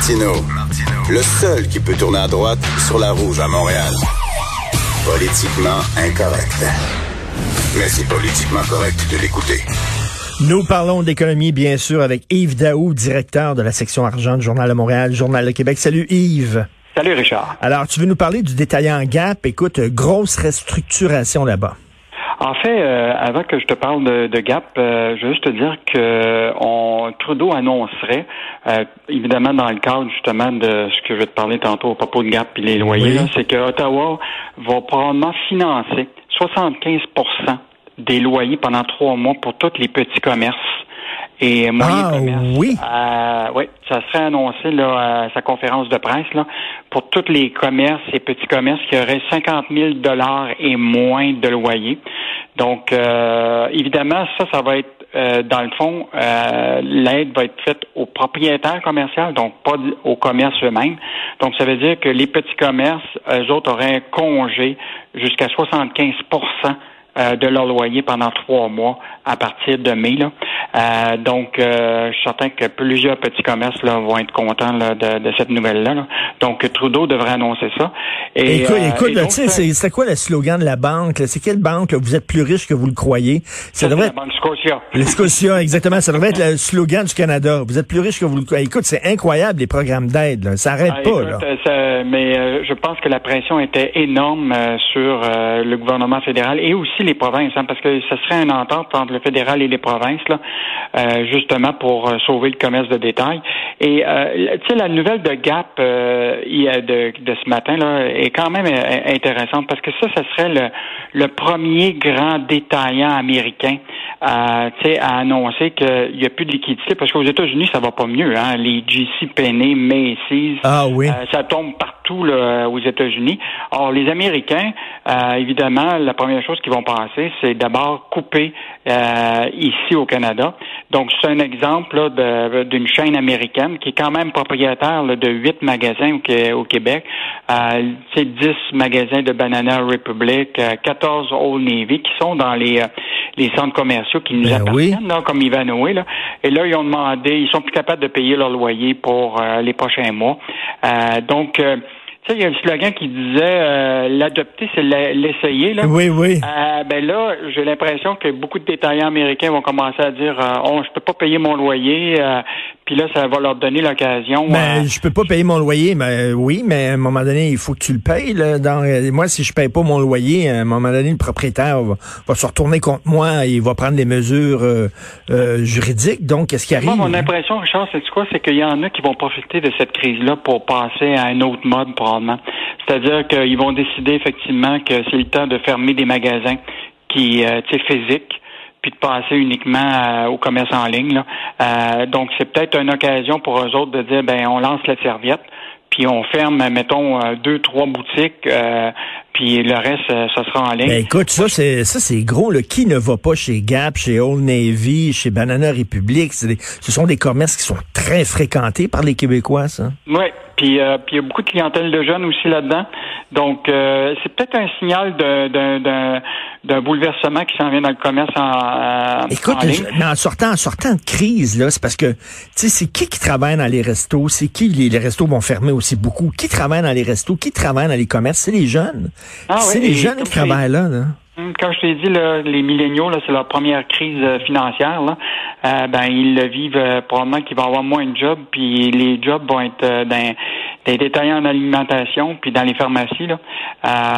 Martineau, le seul qui peut tourner à droite sur la rouge à Montréal. Politiquement incorrect. Mais c'est politiquement correct de l'écouter. Nous parlons d'économie, bien sûr, avec Yves Daou, directeur de la section argent du Journal de Montréal, Journal de Québec. Salut Yves. Salut Richard. Alors, tu veux nous parler du détaillant Gap? Écoute, grosse restructuration là-bas. En fait, euh, avant que je te parle de, Gap, euh, je veux juste te dire que on, Trudeau annoncerait, euh, évidemment dans le cadre justement de ce que je vais te parler tantôt au propos de Gap et les loyers, c'est que Ottawa va probablement financer 75% des loyers pendant trois mois pour tous les petits commerces et moyens ah. Oui. oui, ça serait annoncé là, à sa conférence de presse là, pour tous les commerces et petits commerces qui auraient 50 000 dollars et moins de loyers. Donc, euh, évidemment, ça, ça va être euh, dans le fond, euh, l'aide va être faite aux propriétaires commerciaux, donc pas aux commerces eux-mêmes. Donc, ça veut dire que les petits commerces, eux autres, auraient un congé jusqu'à 75 de leur loyer pendant trois mois à partir de mai. Là. Euh, donc, euh, je suis certain que plusieurs petits commerces là, vont être contents là, de, de, cette nouvelle-là. Donc, Trudeau devrait annoncer ça. Et, écoute, euh, écoute c'est quoi le slogan de la banque? C'est quelle banque? Vous êtes plus riche que vous le croyez. Ça, devrait être... la banque Scotia. Le Scotia, exactement. Ça devrait être le slogan du Canada. Vous êtes plus riche que vous le croyez. Écoute, c'est incroyable, les programmes d'aide. Ça n'arrête ah, pas. là. Ça, mais je pense que la pression était énorme sur le gouvernement fédéral et aussi les provinces, hein, parce que ce serait une entente entre le fédéral et les provinces, là, euh, justement pour euh, sauver le commerce de détail. Et euh, tu sais, la nouvelle de Gap euh, de, de ce matin là est quand même intéressante parce que ça, ce serait le, le premier grand détaillant américain à, à annoncer qu'il n'y a plus de liquidité parce qu'aux États-Unis, ça va pas mieux. Hein? Les JC Penney, Macy's, ah, oui. ça tombe partout là, aux États-Unis. Or, les Américains, évidemment, la première chose qu'ils vont penser, c'est d'abord couper euh, ici au Canada. Donc, c'est un exemple d'une chaîne américaine qui est quand même propriétaire de huit magasins au, Québec. Euh, c'est 10 magasins de Banana Republic, 14 euh, Old Navy qui sont dans les, les centres commerciaux qui nous ben appartiennent, comme Ivanhoe. Là. Et là, ils ont demandé, ils sont plus capables de payer leur loyer pour les prochains mois. donc, tu sais, il y a un slogan qui disait euh, l'adopter, c'est l'essayer. Là. Oui, oui. Euh, ben là, j'ai l'impression que beaucoup de détaillants américains vont commencer à dire euh, oh, je peux pas payer mon loyer, euh, puis là, ça va leur donner l'occasion. Ben, je peux pas payer mon loyer, mais oui, mais à un moment donné, il faut que tu le payes. Là, dans, moi, si je paye pas mon loyer, à un moment donné, le propriétaire va, se retourner contre moi et il va prendre des mesures juridiques. Donc, qu'est-ce qui arrive? Moi, mon impression, Richard, c'est quoi? C'est qu'il y en a qui vont profiter de cette crise-là pour passer à un autre mode, pour c'est-à-dire qu'ils vont décider effectivement que c'est le temps de fermer des magasins qui, euh, tu sais, physiques puis de passer uniquement euh, au commerce en ligne. Euh, donc, c'est peut-être une occasion pour eux autres de dire, ben, on lance la serviette, puis on ferme, mettons, deux, trois boutiques, puis le reste, ça sera en ligne. Ben, écoute, ça, c'est ça, c'est gros. Là. Qui ne va pas chez Gap, chez Old Navy, chez Banana Republic? ce sont des commerces qui sont très fréquentés par les Québécois, ça. Oui, puis, euh, puis il y a beaucoup de clientèle de jeunes aussi là-dedans. Donc, euh, c'est peut-être un signal d'un bouleversement qui s'en vient dans le commerce en, Écoute, mais en sortant, en sortant de crise, là, c'est parce que, tu sais, c'est qui qui travaille dans les restos? C'est qui, les, restos vont fermer aussi beaucoup? Qui travaille dans les restos? Qui travaille dans les commerces? C'est les jeunes. Ah, c'est les jeunes qui travaillent là, là. Hum, comme je t'ai dit, là, les milléniaux, c'est leur première crise euh, financière. Là. Euh, ben, ils le vivent euh, probablement qu'ils vont avoir moins de jobs, puis les jobs vont être dans des détaillants en alimentation, puis dans les pharmacies. Là.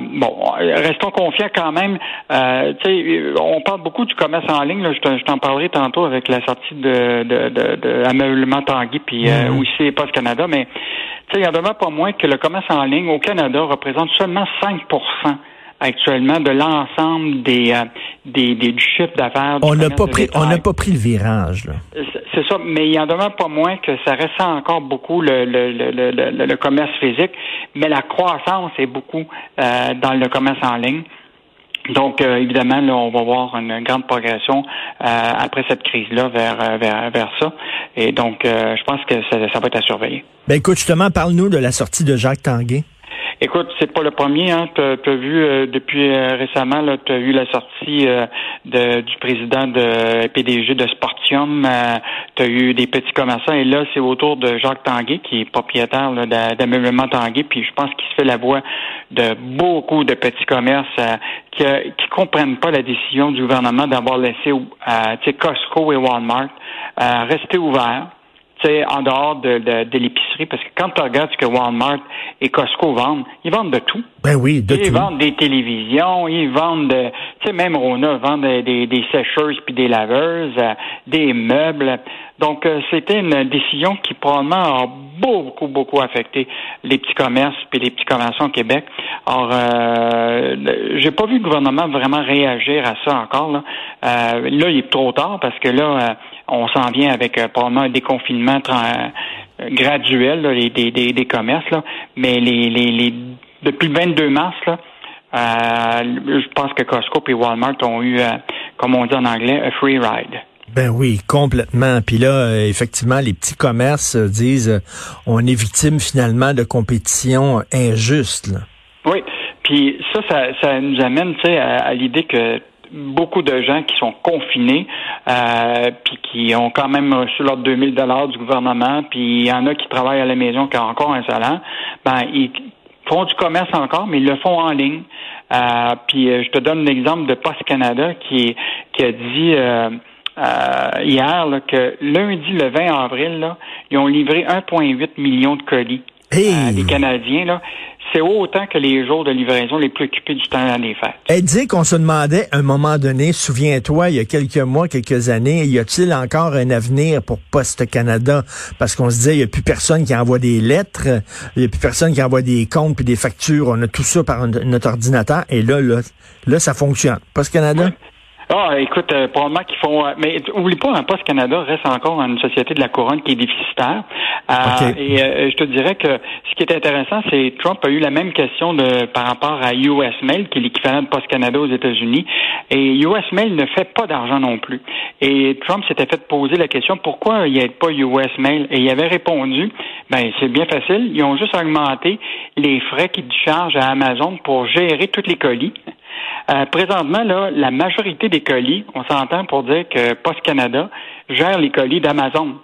bon, restons confiants quand même. on parle beaucoup du commerce en ligne. Là. Je t'en parlerai tantôt avec la sortie de, de, de, de Ameublement Tanguy, puis mm-hmm. aussi Post Canada, mais il y en demeure pas moins que le commerce en ligne au Canada représente seulement 5 actuellement de l'ensemble des, euh, des, des, du chiffre d'affaires. On n'a pas pris, on n'a pas pris le virage. C'est ça, mais il en demeure pas moins que ça reste encore beaucoup le, le, le, le, commerce physique, mais la croissance est beaucoup euh, dans le commerce en ligne. Donc, euh, évidemment, là, on va voir une grande progression après cette crise-là vers, vers, vers ça. Et donc, je pense que ça, ça, va être à surveiller. Ben écoute, justement, parle-nous de la sortie de Jacques Tanguay. Écoute, c'est pas le premier. Hein. Tu as, vu depuis récemment, tu as eu la sortie de, du président de PDG de Sportium. tu as eu des petits commerçants. Et là, c'est autour de Jacques Tanguay, qui est propriétaire d'ameublement Tanguay. Puis je pense qu'il se fait la voix de beaucoup de petits commerces qui, qui comprennent pas la décision du gouvernement d'avoir laissé euh, Costco et Walmart rester ouverts en dehors de, de, l'épicerie, parce que quand tu regardes ce que Walmart et Costco vendent, ils vendent de tout. Ben oui, de ils vendent des télévisions, ils vendent, tu sais, même Rona vend des, des, sécheuses puis des laveuses, euh, des meubles. Donc, euh, c'était une décision qui probablement a beaucoup, beaucoup affecté les petits commerces puis les petits commerçants au Québec. Alors, euh, j'ai pas vu le gouvernement vraiment réagir à ça encore. Là, euh, là il est trop tard parce que là, on s'en vient avec euh, probablement un déconfinement euh, graduel des, des, des, commerces, là. mais les, les, les, depuis le 22 mars, là, euh, je pense que Costco et Walmart ont eu, comme on dit en anglais, a free ride. Ben oui, complètement. Puis là, effectivement, les petits commerces disent on est victime finalement de compétition injuste. Oui, puis ça, ça, ça nous amène à, à l'idée que beaucoup de gens qui sont confinés, euh, puis qui ont quand même reçu leurs 2000 dollars du gouvernement, puis il y en a qui travaillent à la maison, qui ont encore un salaire, ben ils font du commerce encore, mais ils le font en ligne. Euh, puis euh, je te donne l'exemple de Post Canada qui, qui a dit euh, hier que lundi le 20 avril, là, ils ont livré 1,8 million de colis. Hey. les Canadiens, là c'est autant que les jours de livraison les plus occupés du temps des fêtes. Elle dit qu'on se demandait à un moment donné, souviens-toi, il y a quelques mois, quelques années, y a-t-il encore un avenir pour Poste Canada? Parce qu'on se disait, il n'y a plus personne qui envoie des lettres, il n'y a plus personne qui envoie des comptes puis des factures, on a tout ça par notre ordinateur, et là, là, là ça fonctionne. Poste Canada? Ah, écoute, euh, probablement qu'ils font. Euh, mais oublie pas, un hein, Poste Canada reste encore une société de la couronne qui est déficitaire. Euh, et je te dirais que ce qui est intéressant, c'est Trump a eu la même question de par rapport à US Mail, qui est l'équivalent de Poste Canada aux États-Unis. Et US Mail ne fait pas d'argent non plus. Et Trump s'était fait poser la question pourquoi il n'y a pas US Mail? Et il avait répondu, ben c'est bien facile. Ils ont juste augmenté les frais qu'ils chargent à Amazon pour gérer tous les colis. Euh, présentement, là, la majorité des colis, on s'entend pour dire que Post Canada gère les colis d'Amazon.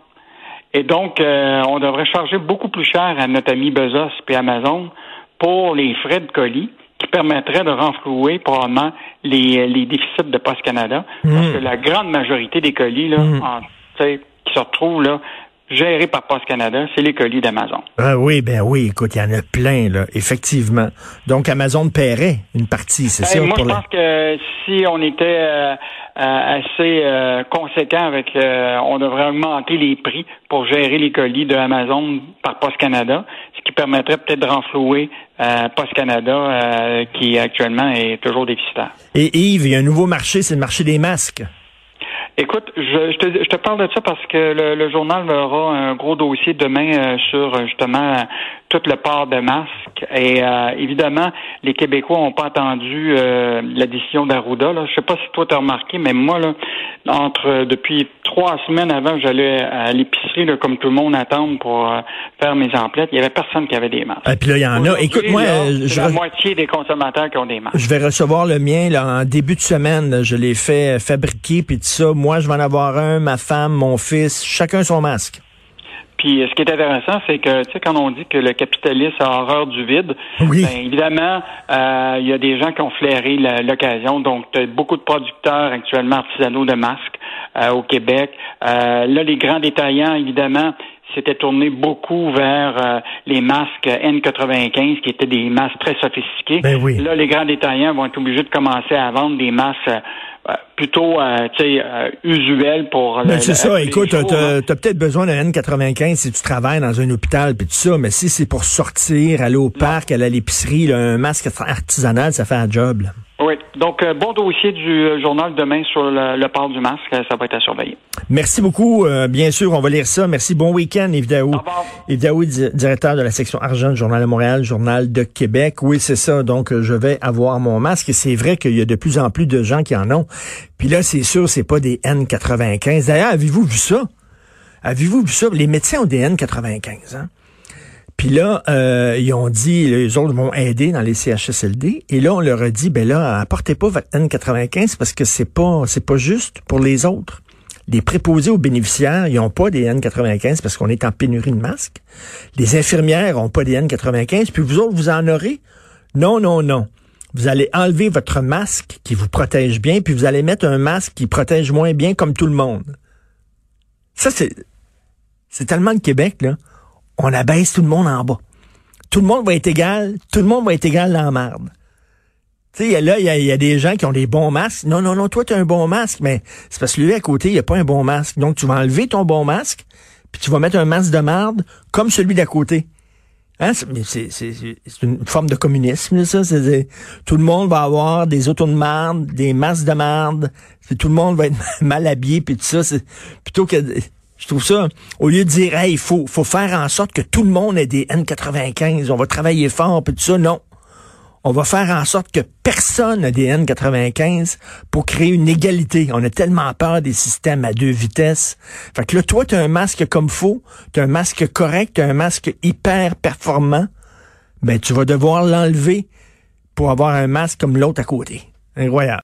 Et donc, euh, on devrait charger beaucoup plus cher à notre ami Bezos et Amazon pour les frais de colis qui permettraient de renflouer probablement les, les déficits de Post Canada. Parce hmm. que la grande majorité des colis là, hmm. qui se retrouvent là, géré par Post Canada, c'est les colis d'Amazon. Ah oui, ben oui, écoute, il y en a plein, là, effectivement. Donc, Amazon paierait une partie, c'est ben, ça? Moi, je pense que si on était euh, euh, assez euh, conséquent avec, on devrait augmenter les prix pour gérer les colis de Amazon par Post Canada, ce qui permettrait peut-être de renflouer Post Canada, qui actuellement est toujours déficitaire. Et Yves, il y a un nouveau marché, c'est le marché des masques. Écoute, je, je, te, je, te, parle de ça parce que le, le journal aura un gros dossier demain euh, sur justement tout le port de masques. Et euh, évidemment, les Québécois n'ont pas entendu euh, la décision d'Arruda. Je sais pas si toi tu as remarqué, mais moi, là, entre depuis trois semaines avant, j'allais à l'épicerie, comme tout le monde attend pour faire mes emplettes. Il y avait personne qui avait des masques. Et puis là, il y en a. Écoute, moi, je... la moitié des consommateurs qui ont des masques. Je vais recevoir le mien là, en début de semaine. Je l'ai fait fabriquer, puis tout ça. Moi, je vais en avoir un, ma femme, mon fils, chacun son masque. Puis ce qui est intéressant, c'est que tu sais quand on dit que le capitalisme a horreur du vide, oui. ben, évidemment, euh, il y a des gens qui ont flairé l'occasion. Donc, tu as beaucoup de producteurs actuellement artisanaux de masques euh, au Québec. Euh, là, les grands détaillants, évidemment, s'étaient tournés beaucoup vers les masques N95, qui étaient des masques très sophistiqués. Ben oui. Là, les grands détaillants vont être obligés de commencer à vendre des masques euh, plutôt euh, euh, usuel pour mais c'est ça écoute tu as, as peut-être besoin d'un N95 si tu travailles dans un hôpital puis tout ça mais si c'est pour sortir aller au parc aller à l'épicerie un masque artisanal ça fait un job là. Oui. Donc, euh, bon dossier du journal demain sur le, port du masque. Ça va être à surveiller. Merci beaucoup. Bien sûr, on va lire ça. Merci. Bon week-end, Yves Daou. Yves Daou, directeur de la section argent du Journal de Montréal, Journal de Québec. Oui, c'est ça. Donc, je vais avoir mon masque. Et c'est vrai qu'il y a de plus en plus de gens qui en ont. Puis là, c'est sûr, c'est pas des N95. D'ailleurs, avez-vous vu ça? Avez-vous vu ça? Les médecins ont des N95, hein? Puis là, euh, ils ont dit, les autres vont aider dans les CHSLD. Et là, on leur a dit, ben là, apportez pas votre N95 parce que c'est pas, c'est pas juste pour les autres. Les préposés aux bénéficiaires, ils n'ont pas des N95 parce qu'on est en pénurie de masques. Les infirmières n'ont pas des N95, puis vous autres, vous en aurez? Non, non, non. Vous allez enlever votre masque qui vous protège bien, puis vous allez mettre un masque qui protège moins bien comme tout le monde. Ça, c'est, c'est tellement le Québec, là. On abaisse tout le monde en bas. Tout le monde va être égal, tout le monde va être égal dans la merde. Tu sais, là, il y a, des gens qui ont des bons masques. Non, non, non, toi, tu as un bon masque, mais c'est parce que lui, à côté, il a pas un bon masque. Donc, tu vas enlever ton bon masque, puis tu vas mettre un masque de merde comme celui d'à côté. Hein? C'est une forme de communisme, ça. tout le monde va avoir des autos de merde, des masques de merde. Tout le monde va être mal habillé, puis tout ça. Plutôt que... Je trouve ça, au lieu de dire, hey, il faut, faut faire en sorte que tout le monde ait des N95, on va travailler fort, puis tout ça. Non. On va faire en sorte que personne n'a des N95 pour créer une égalité. On a tellement peur des systèmes à deux vitesses. Fait que là, toi, tu as un masque comme faux, tu as un masque correct, tu as un masque hyper performant. Ben, tu vas devoir l'enlever pour avoir un masque comme l'autre à côté. Incroyable.